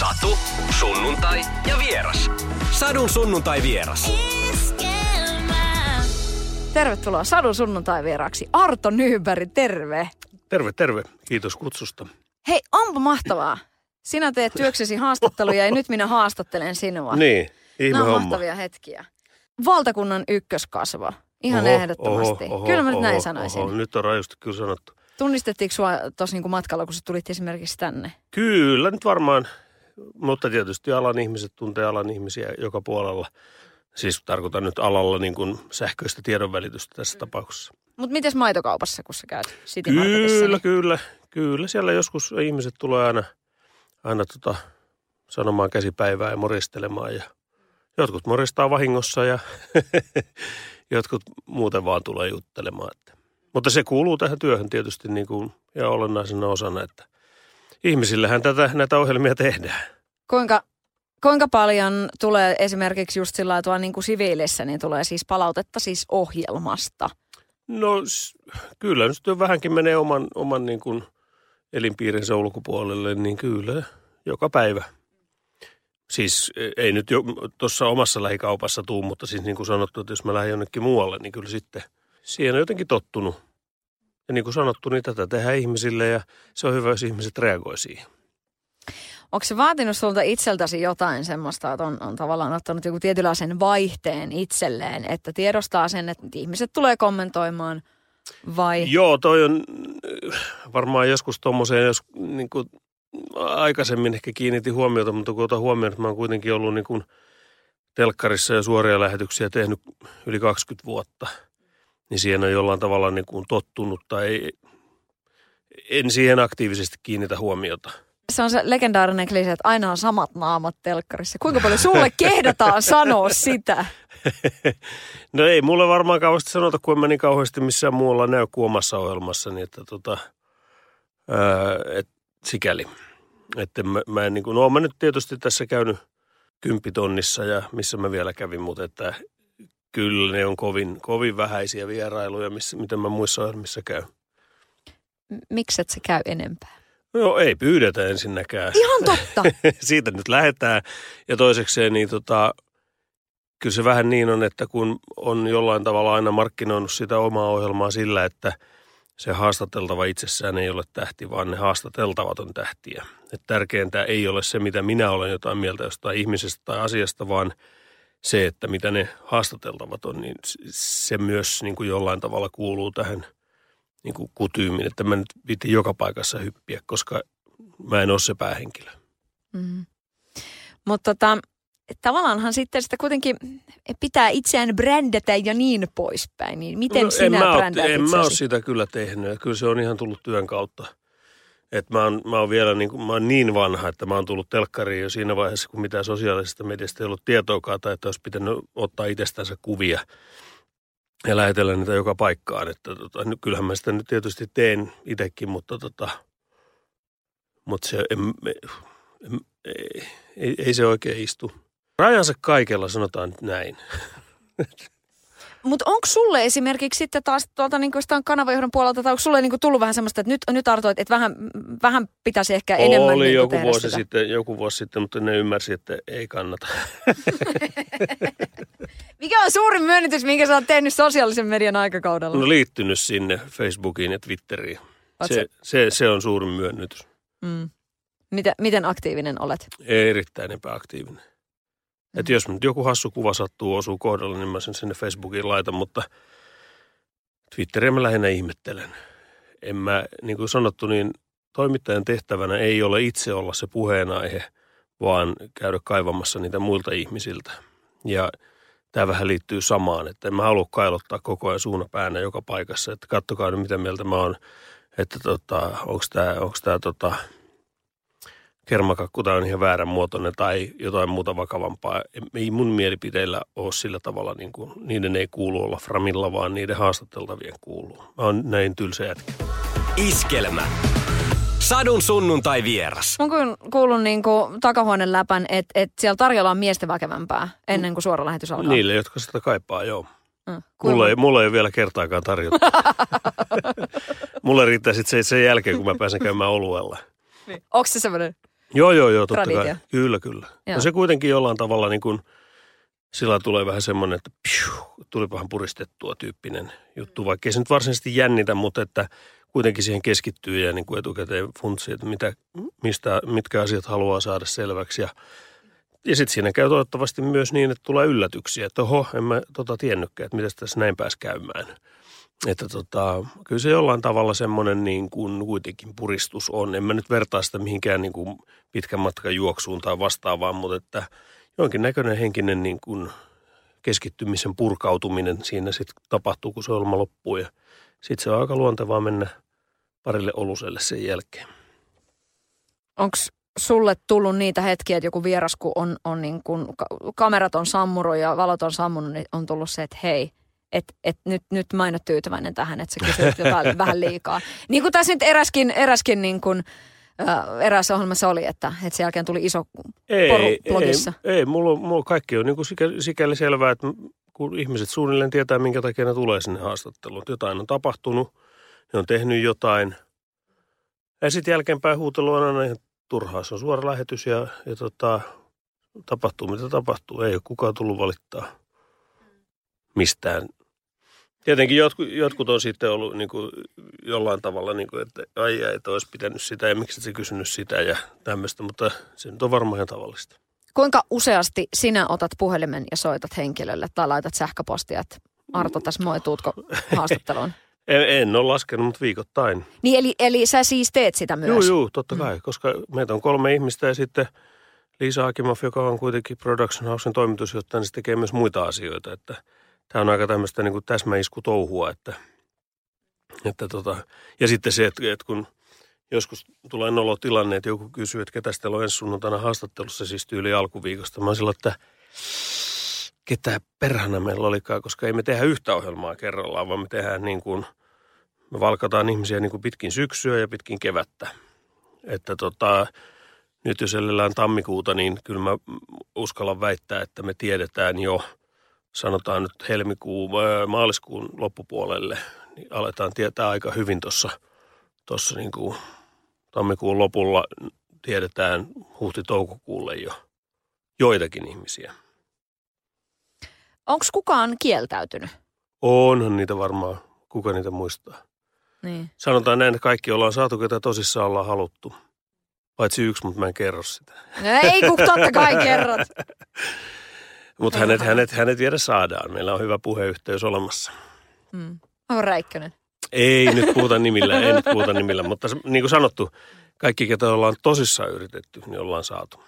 Satu, sunnuntai ja vieras. Sadun sunnuntai vieras. Tervetuloa Sadun sunnuntai vieraksi. Arto Nyberg, terve. Terve, terve. Kiitos kutsusta. Hei, onpa mahtavaa. Sinä teet työksesi haastatteluja ja nyt minä haastattelen sinua. Niin, ihme Nämä on homma. mahtavia hetkiä. Valtakunnan ykköskasvo. Ihan Oho, ehdottomasti. oho, oho, kyllä mä nyt näin oho, sanoisin. Oho, nyt on rajusti kyllä sanottu. Tunnistettiinko sua tuossa niinku matkalla, kun sä tulit esimerkiksi tänne? Kyllä nyt varmaan, mutta tietysti alan ihmiset tuntee alan ihmisiä joka puolella. Siis tarkoitan nyt alalla niin kuin sähköistä tiedonvälitystä tässä tapauksessa. Mutta mites maitokaupassa, kun sä käyt City? Kyllä, niin- kyllä, kyllä. Siellä joskus ihmiset tulee aina, aina tota, sanomaan käsipäivää ja moristelemaan. Ja jotkut moristaa vahingossa ja jotkut muuten vaan tulee juttelemaan. Että. Mutta se kuuluu tähän työhön tietysti niin kuin, ja olennaisena osana, että ihmisillähän tätä, näitä ohjelmia tehdään. Kuinka, kuinka paljon tulee esimerkiksi just sillä tuolla niin kuin siviilissä, niin tulee siis palautetta siis ohjelmasta? No kyllä, nyt jo vähänkin menee oman, oman niin kuin elinpiirinsä ulkopuolelle, niin kyllä joka päivä. Siis e- ei nyt jo tuossa omassa lähikaupassa tuu, mutta siis niin kuin sanottu, että jos mä lähden jonnekin muualle, niin kyllä sitten siihen on jotenkin tottunut. Ja niin kuin sanottu, niin tätä tehdään ihmisille ja se on hyvä, jos ihmiset reagoi siihen. Onko se vaatinut sulta itseltäsi jotain semmoista, että on, on tavallaan ottanut joku tietynlaisen vaihteen itselleen, että tiedostaa sen, että ihmiset tulee kommentoimaan vai? Joo, toi on varmaan joskus tuommoiseen, jos niin kuin aikaisemmin ehkä kiinnitin huomiota, mutta kun otan huomioon, että mä oon kuitenkin ollut niin kuin telkkarissa ja suoria lähetyksiä tehnyt yli 20 vuotta, niin siihen on jollain tavalla niin kuin tottunut tai en siihen aktiivisesti kiinnitä huomiota. Se on se legendaarinen klise, että aina on samat naamat telkkarissa. Kuinka paljon sulle kehdataan sanoa sitä? No ei mulle varmaan kauheasti sanota, kun en mä niin kauheasti missään muualla näy kuin omassa ohjelmassani, että tota, ää, et, sikäli. Että mä, mä en niin kuin, no mä nyt tietysti tässä käynyt kymppitonnissa ja missä mä vielä kävin, mutta että kyllä ne on kovin, kovin vähäisiä vierailuja, missä, miten mä muissa ohjelmissa käyn. Miksi et sä käy enempää? No ei pyydetä ensinnäkään. Ihan totta. siitä nyt lähdetään. Ja toisekseen, niin tota, kyllä se vähän niin on, että kun on jollain tavalla aina markkinoinut sitä omaa ohjelmaa sillä, että se haastateltava itsessään ei ole tähti, vaan ne haastateltavat on tähtiä. Et tärkeintä ei ole se, mitä minä olen jotain mieltä jostain ihmisestä tai asiasta, vaan se, että mitä ne haastateltavat on, niin se myös niin kuin jollain tavalla kuuluu tähän niin kuin kutyymiin, että mä nyt piti joka paikassa hyppiä, koska mä en ole se päähenkilö. Mm. Mutta tota, tavallaanhan sitten sitä kuitenkin pitää itseään brändätä ja niin poispäin. Niin miten No, sinä en mä, brändäät ole, en mä ole itseäsi? sitä kyllä tehnyt. Kyllä se on ihan tullut työn kautta. Et mä, oon, mä, oon vielä niin, kuin, mä oon niin vanha, että mä oon tullut telkkariin jo siinä vaiheessa, kun mitään sosiaalisesta mediasta ei ollut tietoakaan tai että olisi pitänyt ottaa itsestänsä kuvia ja lähetellä niitä joka paikkaan. Että tota, kyllähän mä sitä nyt tietysti teen itsekin, mutta, tota, mutta se, en, en, ei, ei, ei se oikein istu. Rajansa kaikella, sanotaan näin. Mutta onko sulle esimerkiksi sitten taas tuolta niin kanavajohdon puolelta, tai onko sulle niin tullut vähän semmoista, että nyt, nyt Arto, että vähän, vähän pitäisi ehkä enemmän Oli niin joku tehdä vuosi, sitä? sitten, joku vuosi sitten, mutta ne ymmärsi, että ei kannata. Mikä on suurin myönnytys, minkä sä oot tehnyt sosiaalisen median aikakaudella? No liittynyt sinne Facebookiin ja Twitteriin. Oot Se, se, se on suurin myönnytys. Mm. Miten, miten aktiivinen olet? Erittäin epäaktiivinen. Mm. Et jos nyt joku hassu kuva sattuu osuu kohdalle, niin mä sen sinne Facebookiin laitan, mutta Twitteriä mä lähinnä ihmettelen. En mä, niin kuin sanottu, niin toimittajan tehtävänä ei ole itse olla se puheenaihe, vaan käydä kaivamassa niitä muilta ihmisiltä. Ja tämä vähän liittyy samaan, että en mä halua kailottaa koko ajan suuna päänä joka paikassa, että kattokaa nyt mitä mieltä mä oon, että tota, onko tämä tota, kermakakku tai on ihan väärän muotoinen tai jotain muuta vakavampaa. Ei mun mielipiteillä ole sillä tavalla, niin kuin, niiden ei kuulu olla framilla, vaan niiden haastateltavien kuuluu. Mä oon näin tylsä jätkä. Iskelmä. Sadun sunnuntai vieras. Mä oon kuullut niin kuin takahuoneen läpän, että et siellä tarjolla on miesten väkevämpää ennen kuin suora lähetys alkaa. Niille, jotka sitä kaipaa, joo. Mm. Mulla ei, mulla ei ole vielä kertaakaan tarjottu. mulle riittää sitten se sen jälkeen, kun mä pääsen käymään oluella. Niin. Onko se semmoinen? Joo, joo, joo, totta Traditio. kai. Kyllä, kyllä. Joo. No se kuitenkin jollain tavalla niin kuin, sillä tulee vähän semmoinen, että piu, tulipahan puristettua tyyppinen juttu, vaikka ei se nyt varsinaisesti jännitä, mutta että kuitenkin siihen keskittyy ja niin kuin etukäteen funtsii, että mitä, mistä, mitkä asiat haluaa saada selväksi. Ja, ja sitten siinä käy toivottavasti myös niin, että tulee yllätyksiä, että oho, en mä tota tiennytkään, että miten tässä näin pääsi käymään. Että tota, kyllä se jollain tavalla semmoinen niin kuin kuitenkin puristus on. En mä nyt vertaa sitä mihinkään niin kuin pitkän matkan juoksuun tai vastaavaan, mutta että jonkinnäköinen henkinen niin kuin keskittymisen purkautuminen siinä sitten tapahtuu, kun se ohjelma loppuu. Ja sitten se on aika luontevaa mennä parille oluselle sen jälkeen. Onko sulle tullut niitä hetkiä, että joku vieras, kun on, on niin ka- kamerat on sammunut ja valot on sammunut, niin on tullut se, että hei, että et nyt, nyt mä en ole tyytyväinen tähän, että sä kysyt jotain vähän liikaa. Niin kuin tässä nyt eräskin, eräskin niin kuin, äh, erässä ohjelmassa oli, että, että sen jälkeen tuli iso poru blogissa. Ei, ei mulla, mulla kaikki on niin kuin sikäli, sikäli selvää, että kun ihmiset suunnilleen tietää, minkä takia ne tulee sinne haastatteluun. Jotain on tapahtunut, ne on tehnyt jotain. Ja sitten jälkeenpäin huutelu on aina ihan turhaa. Se on suora lähetys ja, ja tota, tapahtuu mitä tapahtuu. Ei ole kukaan tullut valittaa mistään. Tietenkin jotkut, jotkut on sitten ollut niin kuin jollain tavalla, niin kuin, että ai ai, että olisi pitänyt sitä ja miksi et sä kysynyt sitä ja tämmöistä, mutta se nyt on varmaan ihan tavallista. Kuinka useasti sinä otat puhelimen ja soitat henkilölle tai laitat sähköpostia, että Arto tässä moi, tuutko haastatteluun? En, en ole laskenut, mutta viikoittain. Niin eli, eli sä siis teet sitä myös? Joo, joo, totta kai, mm. koska meitä on kolme ihmistä ja sitten Liisa Akimov, joka on kuitenkin Production Housen toimitusjohtaja, niin se tekee myös muita asioita. Että tämä on aika tämmöistä niin kuin täsmäiskutouhua. Että, että tota, ja sitten se, että, että kun joskus tulee nolo tilanne, että joku kysyy, että ketä teillä on ensi sunnuntaina haastattelussa, siis tyyli alkuviikosta. Mä silloin, että ketä perhana meillä olikaan, koska ei me tehdä yhtä ohjelmaa kerrallaan, vaan me tehdään niin kuin, me valkataan ihmisiä niin kuin pitkin syksyä ja pitkin kevättä. Että tota, nyt jos tammikuuta, niin kyllä mä uskallan väittää, että me tiedetään jo, sanotaan nyt helmikuun, maaliskuun loppupuolelle, niin aletaan tietää aika hyvin tuossa tossa niin kuin tammikuun lopulla tiedetään huhti-toukokuulle jo joitakin ihmisiä. Onko kukaan kieltäytynyt? Onhan niitä varmaan, kuka niitä muistaa. Niin. Sanotaan näin, että kaikki ollaan saatu, ketä tosissaan ollaan haluttu. Paitsi yksi, mutta mä en kerro sitä. No ei, kun totta kai kerrot. Mutta hänet, hänet, hänet vielä saadaan. Meillä on hyvä puheyhteys olemassa. Mm. Onko Räikkönen? Ei nyt puhuta nimillä, ei nyt puhuta nimillä. Mutta niin kuin sanottu, kaikki, ketä ollaan tosissaan yritetty, niin ollaan saatu.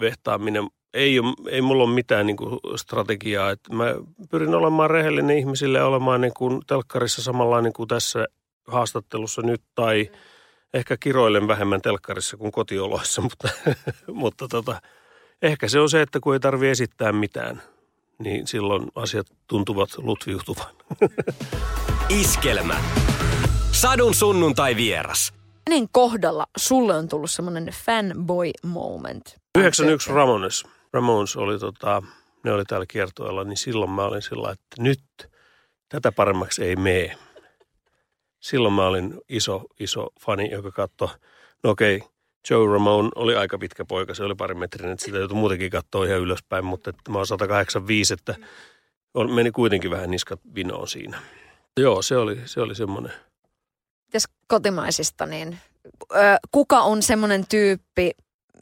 Vehtaaminen, ei, ole, ei mulla ole mitään niin kuin strategiaa. Että mä pyrin olemaan rehellinen ihmisille olemaan niin kuin telkkarissa samanlainen kuin tässä haastattelussa nyt tai ehkä kiroilen vähemmän telkkarissa kuin kotioloissa, mutta, mutta tota, ehkä se on se, että kun ei tarvitse esittää mitään, niin silloin asiat tuntuvat lutviutuvan. Iskelmä. Sadun sunnuntai vieras. Kenen kohdalla sulle on tullut semmoinen fanboy moment? 91 Ramones. Ramones oli tota, ne oli täällä kiertueella, niin silloin mä olin sillä, että nyt tätä paremmaksi ei mene. Silloin mä olin iso, iso fani, joka katsoi, no okei, Joe Ramone oli aika pitkä poika, se oli pari metrinen, että sitä joutui muutenkin katsoa ihan ylöspäin, mutta että mä oon 185, että on, meni kuitenkin vähän niskat vinoon siinä. Joo, se oli, se oli semmoinen. Mites kotimaisista, niin ö, kuka on semmoinen tyyppi,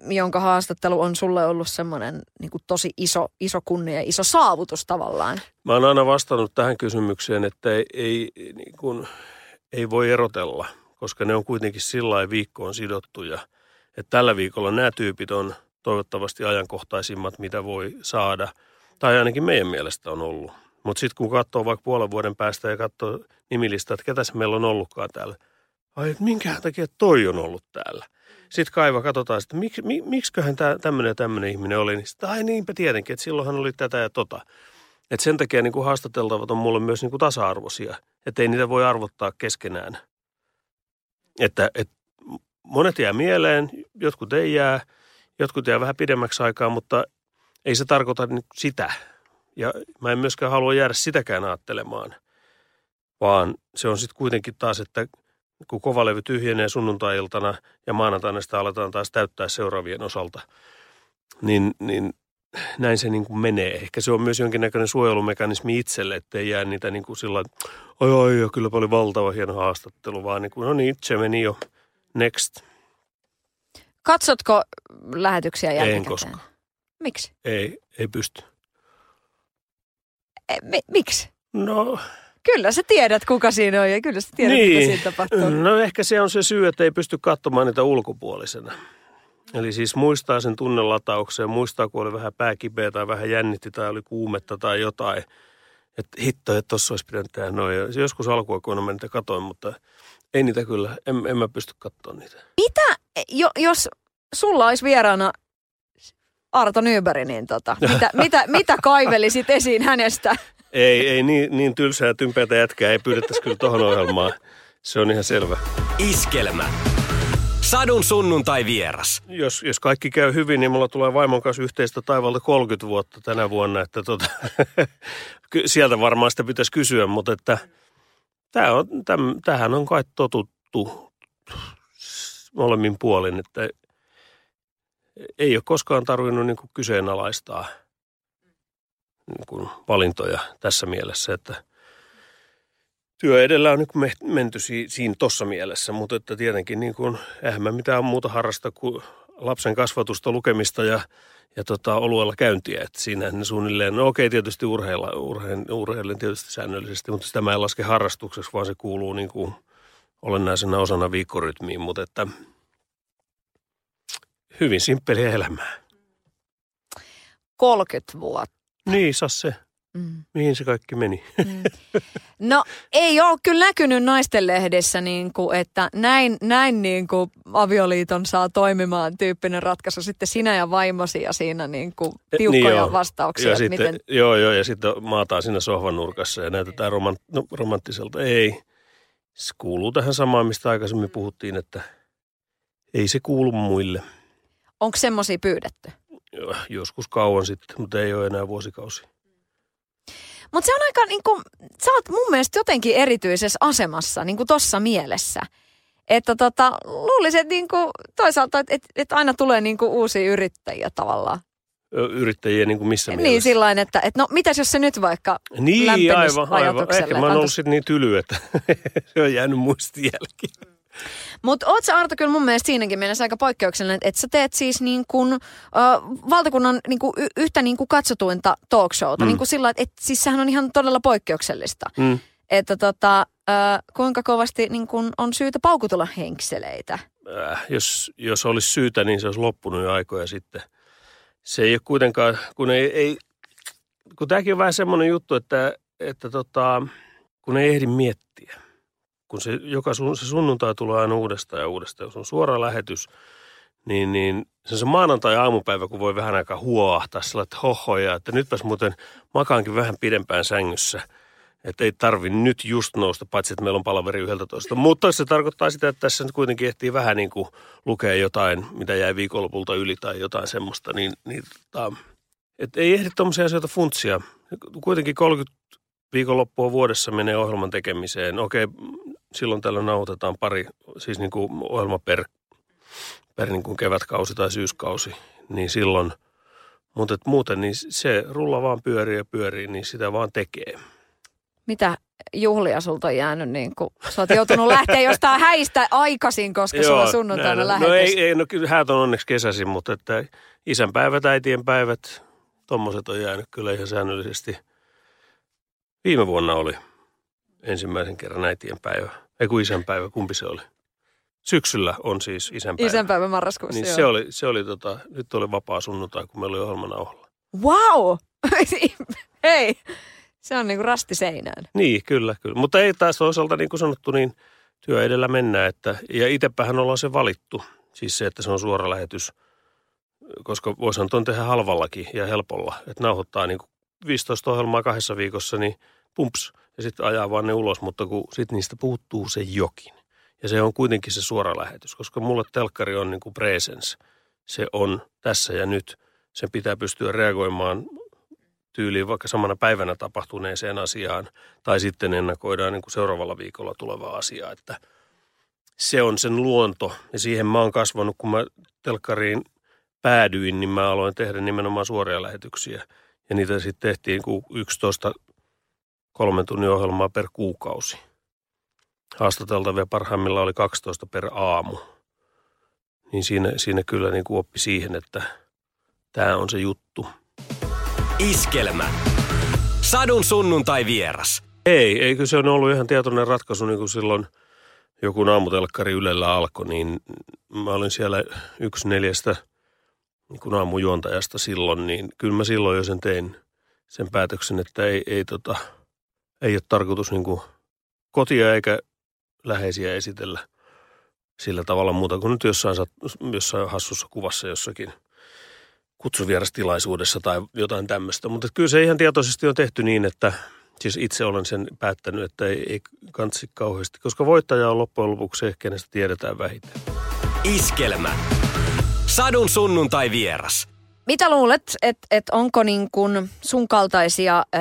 jonka haastattelu on sulle ollut semmoinen niin kuin tosi iso, iso kunnia, iso saavutus tavallaan? Mä oon aina vastannut tähän kysymykseen, että ei, ei, niin kuin, ei voi erotella, koska ne on kuitenkin sillä viikkoon sidottuja. Että tällä viikolla nämä tyypit on toivottavasti ajankohtaisimmat, mitä voi saada. Tai ainakin meidän mielestä on ollut. Mutta sitten kun katsoo vaikka puolen vuoden päästä ja katsoo nimilistä, että ketäs meillä on ollutkaan täällä. Ai, että minkä takia toi on ollut täällä? Sitten kaiva, katsotaan, että mik, mi, miksiköhän tämmöinen ja tämmöinen ihminen oli. Niin sitten, ai niinpä tietenkin, että silloinhan oli tätä ja tota. Et sen takia niin kuin haastateltavat on mulle myös niin kuin tasa-arvoisia, että ei niitä voi arvottaa keskenään. Että, et monet jää mieleen, jotkut ei jää, jotkut jää vähän pidemmäksi aikaa, mutta ei se tarkoita niin sitä. Ja mä en myöskään halua jäädä sitäkään ajattelemaan, vaan se on sitten kuitenkin taas, että kun kovalevy tyhjenee sunnuntai-iltana ja maanantaina sitä aletaan taas täyttää seuraavien osalta, niin, niin näin se niin kuin menee. Ehkä se on myös jonkinnäköinen suojelumekanismi itselle, ettei jää niitä niin kuin sillä oi oi, kyllä oli valtava hieno haastattelu, vaan niin kuin, no niin, se meni jo, next. Katsotko lähetyksiä jälkikäteen? En koskaan. Miksi? Ei, ei pysty. E, mi- miksi? No, Kyllä sä tiedät, kuka siinä on ja kyllä sä tiedät, Niin. mitä siinä tapahtuu. no ehkä se on se syy, että ei pysty katsomaan niitä ulkopuolisena. Eli siis muistaa sen tunnelatauksen, muistaa kun oli vähän pääkipeä tai vähän jännitti tai oli kuumetta tai jotain. Että hitto, että tossa olisi pitänyt tehdä noin. Ja joskus alkuaikoina mä niitä katoin, mutta ei niitä kyllä, en, en mä pysty katsoa niitä. Mitä, jo, jos sulla olisi vieraana Arto Nyberg, niin tota, mitä, mitä, mitä kaivelisit esiin hänestä? Ei, ei niin, niin tylsää ja tympeätä jätkää ei pyydettäisi kyllä tohon ohjelmaan. Se on ihan selvä. Iskelmä. Sadun sunnuntai vieras. Jos, jos kaikki käy hyvin, niin mulla tulee vaimon kanssa yhteistä taivalta 30 vuotta tänä vuonna. Että tota, ky- sieltä varmaan sitä pitäisi kysyä, mutta että tää on, täm, tähän on kai totuttu molemmin puolin, että ei ole koskaan tarvinnut niin kuin kyseenalaistaa niin kuin valintoja tässä mielessä, että työ edellä on niin menty si- siinä tuossa mielessä, mutta että tietenkin niin kuin, eihän mä mitään muuta harrasta kuin lapsen kasvatusta, lukemista ja, ja tota, oluella käyntiä. Että siinä ne suunnilleen, no okei tietysti urheilla, urheilen, urheilen tietysti säännöllisesti, mutta sitä mä en laske harrastukseksi, vaan se kuuluu niin kuin olennaisena osana viikkorytmiin, mutta että hyvin simppeliä elämää. 30 vuotta. Niin, se, Mm. mihin se kaikki meni. No ei ole kyllä näkynyt naisten lehdessä, niin kuin, että näin, näin niin kuin avioliiton saa toimimaan tyyppinen ratkaisu. Sitten sinä ja vaimosi ja siinä niin kuin tiukkoja Niin joo. vastauksia. Ja sitten, miten, Joo, joo, ja sitten maataan siinä sohvan nurkassa ja näytetään romant, no, romanttiselta. Ei, se kuuluu tähän samaan, mistä aikaisemmin puhuttiin, että ei se kuulu muille. onko semmoisia pyydetty? Joskus kauan sitten, mutta ei ole enää vuosikausi. Mutta se on aika, niin kuin, sä oot mun mielestä jotenkin erityisessä asemassa niin kuin tossa mielessä. Että tota, luulisin, että niin kuin, toisaalta, että, että aina tulee niin kuin uusia yrittäjiä tavallaan. Yrittäjiä niin kuin missä Niin mielessä? sillain, että, että no mitäs jos se nyt vaikka Niin, aivan, aivan. Ehkä mä oon ollut sitten niin tyly, että se on jäänyt muistin jälkeen. Mutta oot sä Arto kyllä mun mielestä siinäkin mielessä aika poikkeuksellinen, että sä teet siis niin kuin, ö, valtakunnan niin kuin, y- yhtä niin kuin katsotuinta talkshowta. Mm. Mm. Niin kuin sillä, että et, siis sehän on ihan todella poikkeuksellista. Mm. Että tota, ö, kuinka kovasti niin kuin on syytä paukutella henkseleitä. Äh, jos, jos olisi syytä, niin se olisi loppunut jo aikoja sitten. Se ei ole kuitenkaan, kun ei, ei kun tämäkin on vähän semmoinen juttu, että, että tota, kun ei ehdi miettiä. Kun se, joka sun, se sunnuntai tulee aina uudestaan ja uudestaan. Jos on suora lähetys, niin, niin se on se maanantai-aamupäivä, kun voi vähän aikaa huoahtaa sillä, että hohoja, että nytpäs muuten makaankin vähän pidempään sängyssä. Että ei tarvi nyt just nousta, paitsi että meillä on palaveri 11. Mutta se tarkoittaa sitä, että tässä nyt kuitenkin ehtii vähän niin kuin lukea jotain, mitä jäi viikonlopulta yli tai jotain semmoista. Niin, niin tota, että ei ehdi tuommoisia asioita funtsia. Kuitenkin 30 viikonloppua vuodessa menee ohjelman tekemiseen. Okei, silloin tällöin nauhoitetaan pari, siis niin kuin ohjelma per, per niin kuin kevätkausi tai syyskausi, niin silloin. Mutta muuten niin se rulla vaan pyörii ja pyörii, niin sitä vaan tekee. Mitä juhlia sulta on jäänyt, niin kuin, sä oot joutunut lähteä jostain häistä aikaisin, koska Joo, sulla sunnuntaina näin. lähetys. No ei, ei, no kyllä häät on onneksi kesäisin, mutta että isän päivät, äitien päivät, tommoset on jäänyt kyllä ihan säännöllisesti. Viime vuonna oli ensimmäisen kerran äitien päivä, ei kun isän päivä, kumpi se oli? Syksyllä on siis isän päivä. Isänpäivä marraskuussa, Niin joo. se oli, se oli tota, nyt oli vapaa sunnuntai, kun meillä oli ohjelmanauhalla. Wow! Hei, se on niinku rasti seinään. Niin, kyllä, kyllä. Mutta ei taas toisaalta, niin kuin sanottu, niin työ edellä mennään. Että, ja itsepähän ollaan se valittu. Siis se, että se on suora lähetys. Koska voisihan tuon tehdä halvallakin ja helpolla. Että nauhoittaa niin kuin 15 ohjelmaa kahdessa viikossa, niin pumps. Ja sitten ajaa vaan ne ulos, mutta kun sitten niistä puuttuu se jokin. Ja se on kuitenkin se suora lähetys, koska mulle telkkari on niin kuin presence. Se on tässä ja nyt. Sen pitää pystyä reagoimaan tyyliin vaikka samana päivänä tapahtuneeseen asiaan, tai sitten ennakoidaan niin kuin seuraavalla viikolla tulevaa asiaa, että se on sen luonto ja siihen mä oon kasvanut, kun mä telkkariin päädyin, niin mä aloin tehdä nimenomaan suoria lähetyksiä. Ja niitä sitten tehtiin 11 kolmen tunnin ohjelmaa per kuukausi. Haastateltavia parhaimmilla oli 12 per aamu. Niin siinä, siinä kyllä niin kuin oppi siihen, että tämä on se juttu. Iskelmä. Sadun sunnuntai vieras. Ei, eikö se on ollut ihan tietoinen ratkaisu, niin kuin silloin joku aamutelkkari Ylellä alkoi, niin mä olin siellä yksi neljästä niin kuin aamujuontajasta silloin, niin kyllä mä silloin jo sen tein sen päätöksen, että ei, ei, tota, ei ole tarkoitus niin kuin kotia eikä läheisiä esitellä sillä tavalla muuta kuin nyt jossain, jossain hassussa kuvassa jossakin kutsuvierastilaisuudessa tai jotain tämmöistä. Mutta kyllä se ihan tietoisesti on tehty niin, että siis itse olen sen päättänyt, että ei, ei kansi kauheasti, koska voittaja on loppujen lopuksi se, kenestä tiedetään vähiten. Iskelmä. Sadun sunnuntai vieras. Mitä luulet, että et onko niin kun sun kaltaisia ö,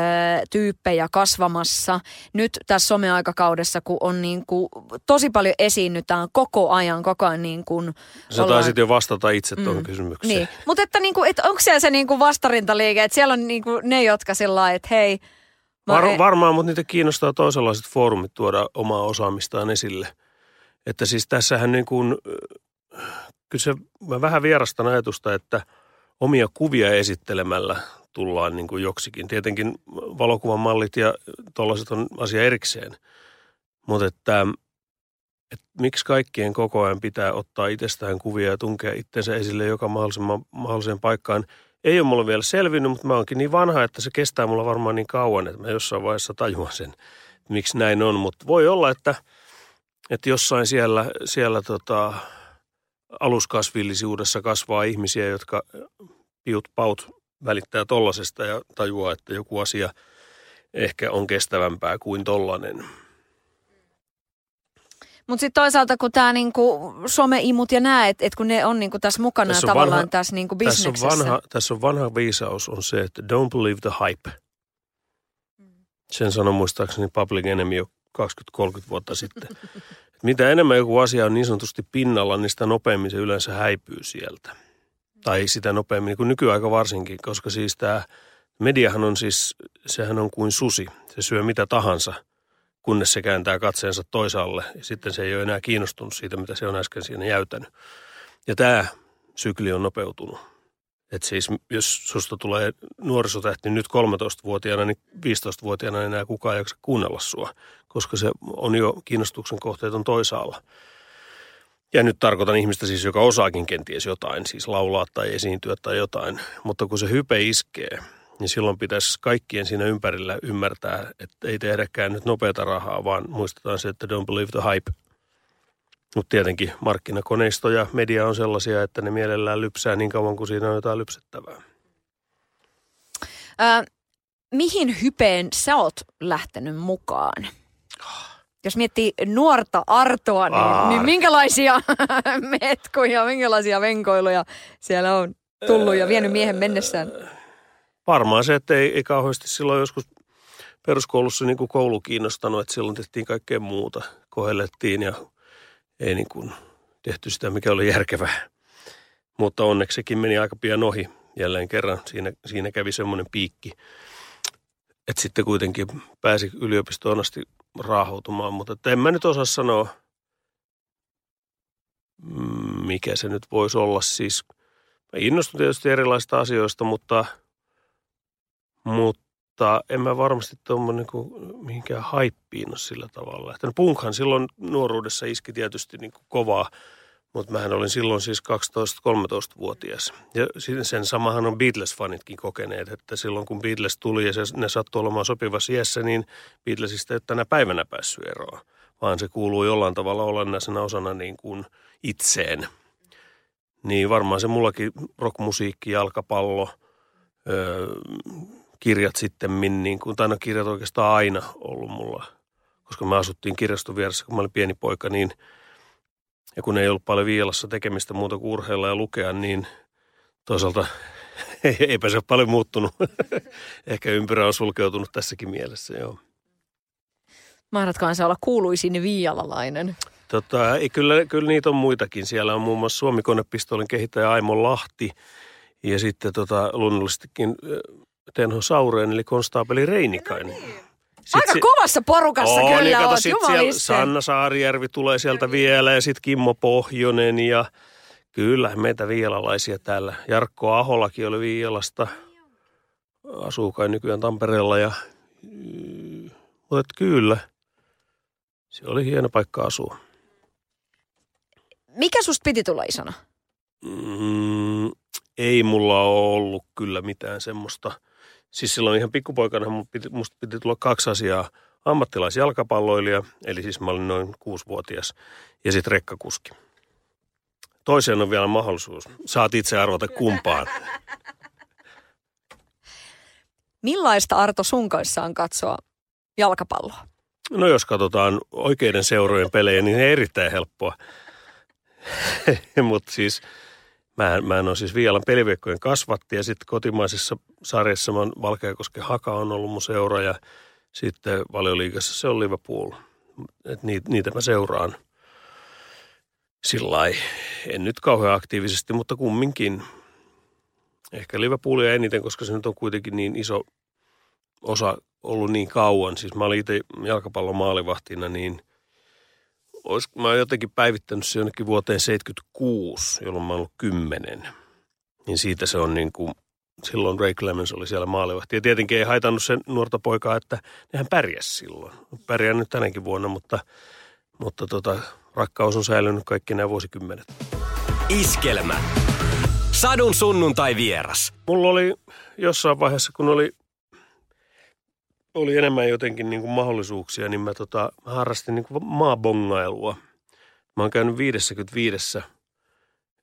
tyyppejä kasvamassa nyt tässä someaikakaudessa, kun on niin kun, tosi paljon esiinnytään koko ajan, koko ajan niin kun Sä ollaan... taisit jo vastata itse tuohon mm. kysymykseen. Niin, mutta että, niin kun, että onko siellä se niin kun vastarintaliike, että siellä on niin kun ne, jotka sillä että hei. Var, en... Varmaan, mutta niitä kiinnostaa toisenlaiset foorumit tuoda omaa osaamistaan esille. Että siis tässähän niin kuin, kyllä se, mä vähän vierastan ajatusta, että – omia kuvia esittelemällä tullaan niin kuin joksikin. Tietenkin valokuvan mallit ja tuollaiset on asia erikseen. Mutta että, että miksi kaikkien koko ajan pitää ottaa itsestään kuvia ja tunkea itsensä esille joka mahdolliseen paikkaan. Ei ole mulle vielä selvinnyt, mutta mä oonkin niin vanha, että se kestää mulla varmaan niin kauan, että mä jossain vaiheessa tajuan sen, miksi näin on. Mutta voi olla, että, että jossain siellä, siellä tota, aluskasvillisuudessa kasvaa ihmisiä, jotka piut paut välittää tollasesta ja tajuaa, että joku asia ehkä on kestävämpää kuin tollanen. Mutta sitten toisaalta, kun tämä niinku someimut ja nämä, että et kun ne on niinku tässä mukana tässä tavallaan vanha, tässä niinku bisneksessä. Tässä on, vanha, tässä on vanha viisaus on se, että don't believe the hype. Sen sanoi muistaakseni Public Enemy jo 20-30 vuotta sitten. Mitä enemmän joku asia on niin sanotusti pinnalla, niin sitä nopeammin se yleensä häipyy sieltä. Tai sitä nopeammin, niin kuin nykyaika varsinkin, koska siis tämä mediahan on siis, sehän on kuin susi. Se syö mitä tahansa, kunnes se kääntää katseensa toisaalle. Ja sitten se ei ole enää kiinnostunut siitä, mitä se on äsken siinä jäytänyt. Ja tämä sykli on nopeutunut. Että siis jos susta tulee nuorisotähti nyt 13-vuotiaana, niin 15-vuotiaana ei enää kukaan jaksa kuunnella sua, koska se on jo kiinnostuksen kohteet on toisaalla. Ja nyt tarkoitan ihmistä siis, joka osaakin kenties jotain, siis laulaa tai esiintyä tai jotain. Mutta kun se hype iskee, niin silloin pitäisi kaikkien siinä ympärillä ymmärtää, että ei tehdäkään nyt nopeata rahaa, vaan muistetaan se, että don't believe the hype. Mutta tietenkin markkinakoneisto ja media on sellaisia, että ne mielellään lypsää niin kauan kuin siinä on jotain lypsettävää. Ää, mihin hypeen sä oot lähtenyt mukaan? Jos miettii nuorta Artoa, niin, niin minkälaisia metkuja, minkälaisia venkoiluja siellä on tullut ja vienyt miehen mennessään? Varmaan se, että ei, ei kauheasti silloin joskus peruskoulussa niin kuin koulu kiinnostanut, että silloin tehtiin kaikkea muuta. Kohellettiin ja ei niin kuin tehty sitä, mikä oli järkevää. Mutta onneksi sekin meni aika pian ohi jälleen kerran. Siinä, siinä kävi semmoinen piikki, että sitten kuitenkin pääsi yliopistoon asti raahoutumaan. Mutta en mä nyt osaa sanoa, mikä se nyt voisi olla. Siis mä innostun tietysti erilaisista asioista, mutta, mutta en mä varmasti tuommoinen niin mihinkään haippiin ole sillä tavalla. Että punkhan silloin nuoruudessa iski tietysti niin kuin kovaa, mutta mähän olin silloin siis 12-13-vuotias. Ja sen samahan on Beatles-fanitkin kokeneet, että silloin kun Beatles tuli ja se, ne sattui olemaan sopivassa iässä, niin Beatlesista ei tänä päivänä päässyt eroon. Vaan se kuuluu jollain tavalla olennaisena osana niin kuin itseen. Niin varmaan se mullakin rockmusiikki, jalkapallo, öö, kirjat sitten, niin kuin, tai no kirjat oikeastaan aina ollut mulla, koska me asuttiin kirjaston vieressä, kun mä olin pieni poika, niin ja kun ei ollut paljon Viilassa tekemistä muuta kuin urheilla ja lukea, niin toisaalta eipä se ole paljon muuttunut. Ehkä ympyrä on sulkeutunut tässäkin mielessä, joo. Mahdatkohan se olla kuuluisin viialalainen? Tota, ei, kyllä, kyllä niitä on muitakin. Siellä on muun muassa Suomi-konepistoolin kehittäjä Aimo Lahti ja sitten tota, luonnollisestikin Tenho Saureen eli konstaapeli Reinikainen. Sitten Aika se- kovassa porukassa on, kyllä kato, oot, sit siellä. Sanna Saarijärvi tulee sieltä vielä ja sitten Kimmo Pohjonen ja kyllä meitä viilalaisia täällä. Jarkko Aholakin oli Viialasta, asuu kai nykyään Tampereella ja mutta kyllä, se oli hieno paikka asua. Mikä susta piti tulla isona? Mm, ei mulla ole ollut kyllä mitään semmoista. Siis silloin ihan pikkupoikana piti, musta piti tulla kaksi asiaa. Ammattilaisjalkapalloilija, eli siis mä olin noin kuusivuotias, ja sitten rekkakuski. Toiseen on vielä mahdollisuus. Saat itse arvata kumpaan. Millaista Arto sun kanssa on katsoa jalkapalloa? No jos katsotaan oikeiden seurojen pelejä, niin ne erittäin helppoa. Mutta siis mä, mä en ole siis Vialan peliveikkojen kasvatti ja sitten kotimaisessa sarjassa mä Valkeakosken Haka on ollut mun seura ja sitten valioliigassa se on Liverpool. Et niitä, niitä mä seuraan sillä en nyt kauhean aktiivisesti, mutta kumminkin. Ehkä Liverpoolia eniten, koska se nyt on kuitenkin niin iso osa ollut niin kauan. Siis mä olin itse jalkapallon maalivahtina, niin olis, mä oon jotenkin päivittänyt se jonnekin vuoteen 76, jolloin mä oon ollut kymmenen. Niin siitä se on niin kuin, silloin Ray Clemens oli siellä maalivahti. Ja tietenkin ei haitannut sen nuorta poikaa, että nehän pärjäs silloin. Pärjää nyt tänäkin vuonna, mutta, mutta tota, rakkaus on säilynyt kaikki nämä vuosikymmenet. Iskelmä. Sadun sunnuntai vieras. Mulla oli jossain vaiheessa, kun oli, oli enemmän jotenkin niin kuin mahdollisuuksia, niin mä, tota, mä harrastin niin kuin maabongailua. Mä oon käynyt 55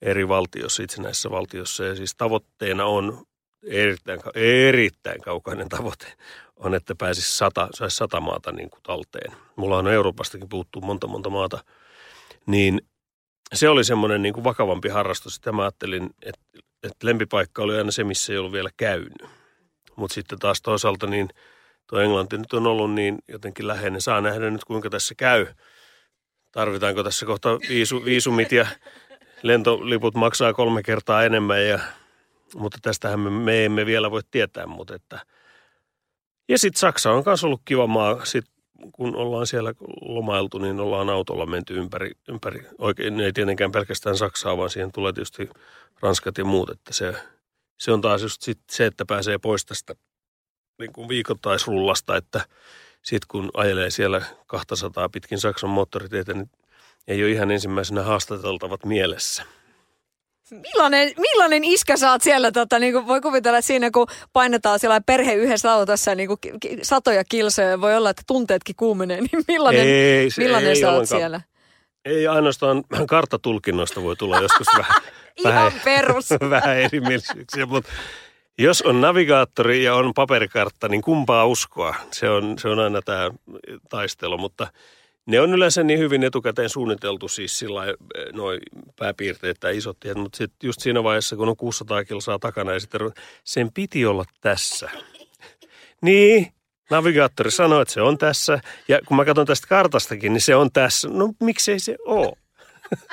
eri valtiossa, itsenäisessä valtiossa, ja siis tavoitteena on erittäin, erittäin kaukainen tavoite, on, että pääsisi sata, saisi sata maata niin kuin talteen. Mulla on Euroopastakin puuttuu monta monta maata. Niin se oli semmoinen niin kuin vakavampi harrastus, että mä ajattelin, että, että lempipaikka oli aina se, missä ei ollut vielä käynyt. Mutta sitten taas toisaalta niin tuo Englanti nyt on ollut niin jotenkin läheinen. Saa nähdä nyt, kuinka tässä käy. Tarvitaanko tässä kohta viisu, viisumit ja lentoliput maksaa kolme kertaa enemmän. Ja, mutta tästähän me, me emme vielä voi tietää. Mutta että. Ja sitten Saksa on myös ollut kiva maa. Sitten kun ollaan siellä lomailtu, niin ollaan autolla menty ympäri, ympäri. Oikein ei tietenkään pelkästään Saksaa, vaan siihen tulee tietysti Ranskat ja muut. Että se, se on taas just sit se, että pääsee pois tästä niin kuin viikoittaisrullasta, että sitten kun ajelee siellä 200 pitkin Saksan moottoriteitä, niin ei ole ihan ensimmäisenä haastateltavat mielessä. Millainen, millainen iskä sä oot siellä, tota, niin kuin voi kuvitella, että siinä kun painetaan siellä perhe yhdessä autossa niin kuin satoja kilsoja, voi olla, että tunteetkin kuumenee, niin millainen, ei, se millainen ei sä oot ollenkaan. siellä? Ei ainoastaan karttatulkinnoista voi tulla joskus vähän, Ihan vähän, perus. vähän erimielisyyksiä, mutta jos on navigaattori ja on paperikartta, niin kumpaa uskoa? Se on, se on aina tämä taistelu, mutta ne on yleensä niin hyvin etukäteen suunniteltu siis sillä noin pääpiirteet tai isot tiet, mutta sitten just siinä vaiheessa, kun on 600 kilsaa takana ja sitten sen piti olla tässä. Niin, navigaattori sanoi, että se on tässä. Ja kun mä katson tästä kartastakin, niin se on tässä. No miksei se ole?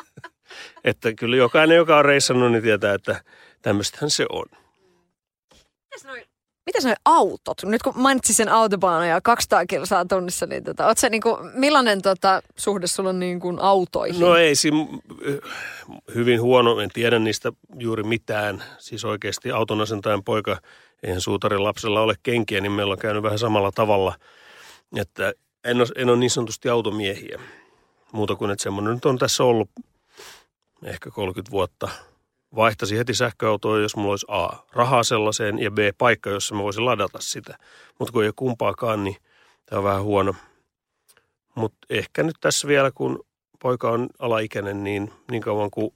että kyllä jokainen, joka on reissannut, niin tietää, että tämmöistähän se on. Mitäs noi autot? Nyt kun mainitsin sen autobahn ja 200 kilsaa tunnissa, niin tota, sä niinku, millainen tota, suhde sulla on niin kuin autoihin? No ei siinä hyvin huono, en tiedä niistä juuri mitään. Siis oikeasti autonasentajan poika, eihän suutarin lapsella ole kenkiä, niin meillä on käynyt vähän samalla tavalla. Että en ole, en ole niin sanotusti automiehiä. Muuta kuin, että semmoinen nyt on tässä ollut ehkä 30 vuotta. Vaihtaisin heti sähköautoa, jos mulla olisi A, rahaa sellaiseen ja B, paikka, jossa mä voisin ladata sitä. Mutta kun ei ole kumpaakaan, niin tämä on vähän huono. Mutta ehkä nyt tässä vielä, kun poika on alaikäinen, niin niin kauan kuin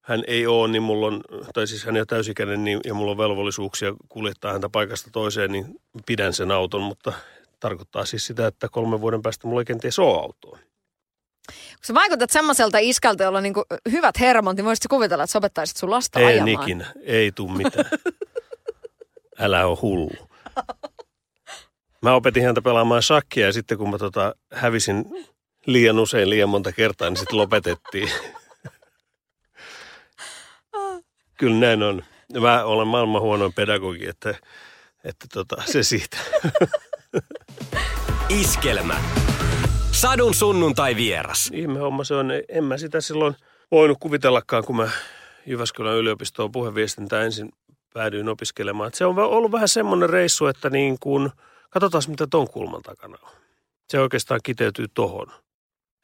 hän ei ole, niin mulla on, tai siis hän ei ole täysikäinen, niin, ja mulla on velvollisuuksia kuljettaa häntä paikasta toiseen, niin pidän sen auton, mutta tarkoittaa siis sitä, että kolmen vuoden päästä mulla ei kenties ole autoa. Kun sä vaikutat semmoiselta iskältä, jolla on niinku hyvät hermot, niin voisitko kuvitella, että sä opettaisit sun lasta En ajamaan? ikinä, ei tuu mitään. Älä ole hullu. Mä opetin häntä pelaamaan shakkia ja sitten kun mä tota hävisin liian usein, liian monta kertaa, niin sitten lopetettiin. Kyllä näin on. Mä olen maailman huonoin pedagogi, että, että tota, se siitä. Iskelmä. Sadun sunnuntai vieras. Ihme homma se on. En mä sitä silloin voinut kuvitellakaan, kun mä Jyväskylän yliopistoon puheviestintää ensin päädyin opiskelemaan. Että se on ollut vähän semmoinen reissu, että niin kuin, katsotaan mitä ton kulman takana on. Se oikeastaan kiteytyy tohon.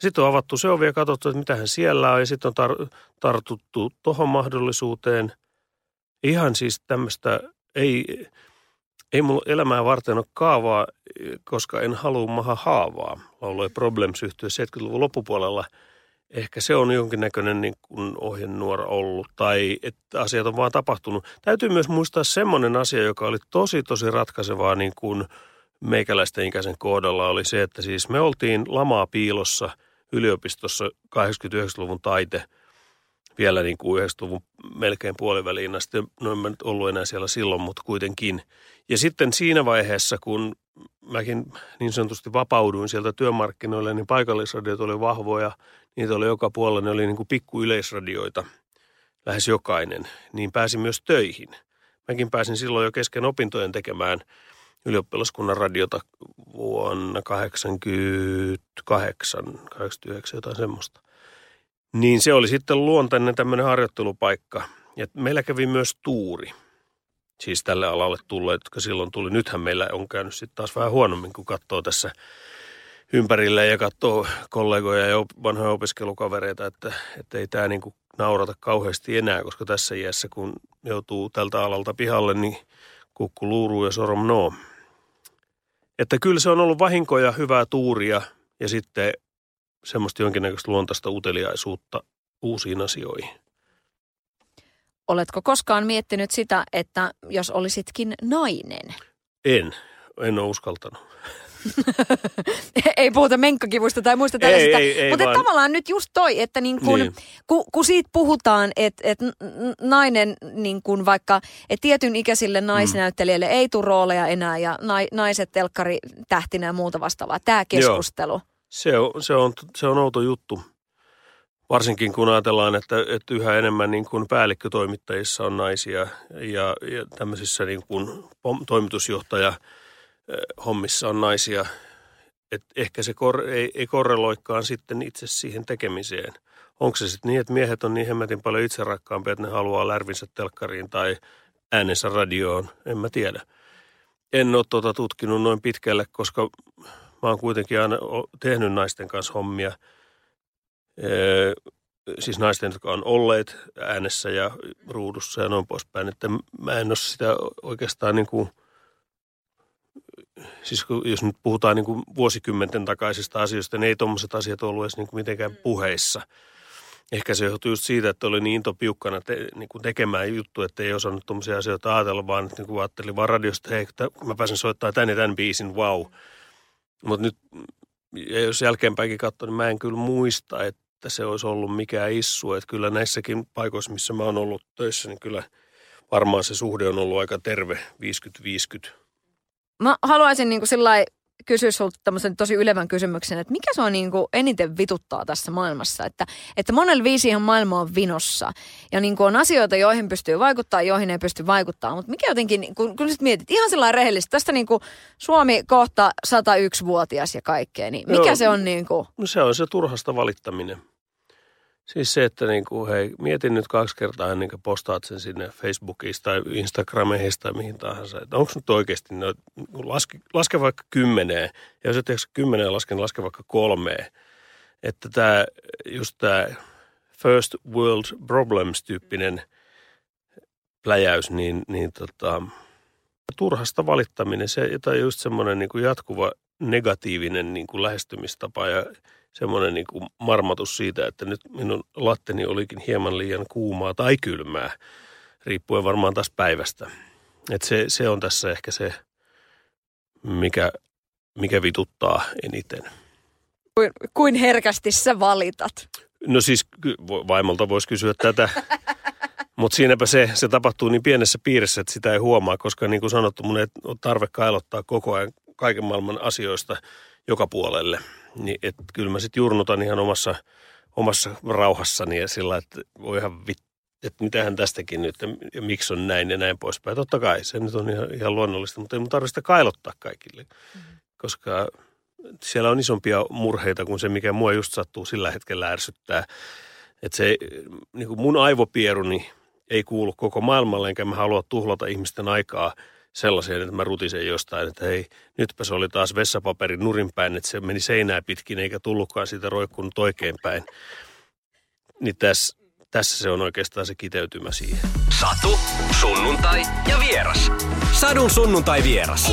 Sitten on avattu se ovi ja katsottu, että mitähän siellä on ja sitten on tar- tartuttu tohon mahdollisuuteen. Ihan siis tämmöistä, ei, ei elämää varten ole kaavaa, koska en halua maha haavaa. Lauloi Problems yhtyä 70-luvun loppupuolella. Ehkä se on jonkinnäköinen niin kuin ohjenuora ollut tai että asiat on vaan tapahtunut. Täytyy myös muistaa semmoinen asia, joka oli tosi tosi ratkaisevaa niin kuin meikäläisten ikäisen kohdalla oli se, että siis me oltiin lamaa piilossa yliopistossa 89-luvun taite – vielä niin kuin 90-luvun melkein puoliväliin asti. No en mä nyt ollut enää siellä silloin, mutta kuitenkin. Ja sitten siinä vaiheessa, kun mäkin niin sanotusti vapauduin sieltä työmarkkinoille, niin paikallisradiot oli vahvoja. Niitä oli joka puolella, ne oli niin kuin pikkuyleisradioita, lähes jokainen. Niin pääsin myös töihin. Mäkin pääsin silloin jo kesken opintojen tekemään ylioppilaskunnan radiota vuonna 88, 89, jotain semmoista. Niin se oli sitten luontainen tämmöinen harjoittelupaikka. Ja meillä kävi myös tuuri. Siis tälle alalle tulleet, jotka silloin tuli. Nythän meillä on käynyt sitten taas vähän huonommin, kun katsoo tässä ympärille ja katsoo kollegoja ja vanhoja opiskelukavereita, että, että ei tämä niin naurata kauheasti enää, koska tässä iässä, kun joutuu tältä alalta pihalle, niin kukku luuruu ja sorom no. Että kyllä se on ollut vahinkoja, hyvää tuuria ja sitten semmoista jonkinnäköistä luontaista uteliaisuutta uusiin asioihin. Oletko koskaan miettinyt sitä, että jos olisitkin nainen? En. En ole uskaltanut. ei puhuta menkkakivusta tai muista tällaisista. Ei, ei, ei Mutta vaan. tavallaan nyt just toi, että niin kun, Niin. kun, kun siitä puhutaan, että, että nainen niin kun vaikka, että tietyn ikäisille naisnäyttelijöille ei tule rooleja enää ja nai, naiset telkkari tähtinä ja muuta vastaavaa. Tämä keskustelu. Se on, se, on, se on outo juttu. Varsinkin kun ajatellaan, että, että yhä enemmän niin kuin päällikkötoimittajissa on naisia ja, ja tämmöisissä niin kuin toimitusjohtaja eh, hommissa on naisia. Et ehkä se kor, ei, ei korreloikaan sitten itse siihen tekemiseen. Onko se sitten niin, että miehet on niin hemmetin paljon itserakkaampia, että ne haluaa lärvinsä telkkariin tai äänensä radioon? En mä tiedä. En ole tuota tutkinut noin pitkälle, koska mä oon kuitenkin aina tehnyt naisten kanssa hommia. Ee, siis naisten, jotka on olleet äänessä ja ruudussa ja noin poispäin. Että mä en ole sitä oikeastaan niin kuin, siis jos nyt puhutaan niin kuin vuosikymmenten takaisista asioista, niin ei tuommoiset asiat ollut edes niin kuin mitenkään puheissa. Ehkä se johtuu just siitä, että oli niin into piukkana te, niin kuin tekemään juttu, että ei osannut tuommoisia asioita ajatella, vaan että niin kuin ajattelin vaan radiosta, hei, mä pääsen soittamaan tän ja tämän biisin, wow. Mutta nyt, ja jos jälkeenpäinkin katsoo, niin mä en kyllä muista, että se olisi ollut mikään issu. Että kyllä näissäkin paikoissa, missä mä oon ollut töissä, niin kyllä varmaan se suhde on ollut aika terve, 50-50. Mä haluaisin niin kuin sillai kysyä sulta tämmöisen tosi ylevän kysymyksen, että mikä se on niin kuin eniten vituttaa tässä maailmassa? Että, että monella viisihan maailma on vinossa ja niin kuin on asioita, joihin pystyy vaikuttaa, joihin ei pysty vaikuttaa. Mutta mikä jotenkin, kun, kun sit mietit ihan sellainen rehellisesti, tästä niin kuin Suomi kohta 101-vuotias ja kaikkea, niin mikä Joo. se on niin kuin? No se on se turhasta valittaminen. Siis se, että niin kuin, hei, mietin nyt kaksi kertaa ennen kuin postaat sen sinne Facebookista tai Instagrameihin tai mihin tahansa. Että onko nyt oikeasti, no, laske, laske vaikka kymmeneen. Ja jos et kymmeneen laske, niin laske vaikka kolmeen. Että tämä, just tämä first world problems-tyyppinen pläjäys, niin, niin tota, turhasta valittaminen, se, tai just semmoinen niin kuin jatkuva negatiivinen niin kuin lähestymistapa ja semmoinen niin kuin marmatus siitä, että nyt minun latteni olikin hieman liian kuumaa tai kylmää, riippuen varmaan taas päivästä. Et se, se on tässä ehkä se, mikä, mikä vituttaa eniten. Kuin, kuin herkästi sä valitat? No siis vaimolta voisi kysyä tätä, mutta siinäpä se, se tapahtuu niin pienessä piirissä, että sitä ei huomaa, koska niin kuin sanottu, mun ei ole tarve kailottaa koko ajan kaiken maailman asioista joka puolelle. Niin, et kyllä mä sitten jurnutan ihan omassa, omassa rauhassani ja sillä, että voi ihan vit, että mitähän tästäkin nyt ja miksi on näin ja näin poispäin. Totta kai se nyt on ihan, ihan luonnollista, mutta ei mun tarvitse kailottaa kaikille, mm-hmm. koska siellä on isompia murheita kuin se, mikä mua just sattuu sillä hetkellä ärsyttää. Että se niin kuin mun aivopieruni ei kuulu koko maailmalle, enkä mä halua tuhlata ihmisten aikaa sellaiseen, että mä rutisen jostain, että hei, nytpä se oli taas vessapaperin nurinpäin, että se meni seinää pitkin eikä tullutkaan siitä roikkunut oikeinpäin. Niin tässä, tässä se on oikeastaan se kiteytymä siihen. Satu, sunnuntai ja vieras. Sadun sunnuntai vieras.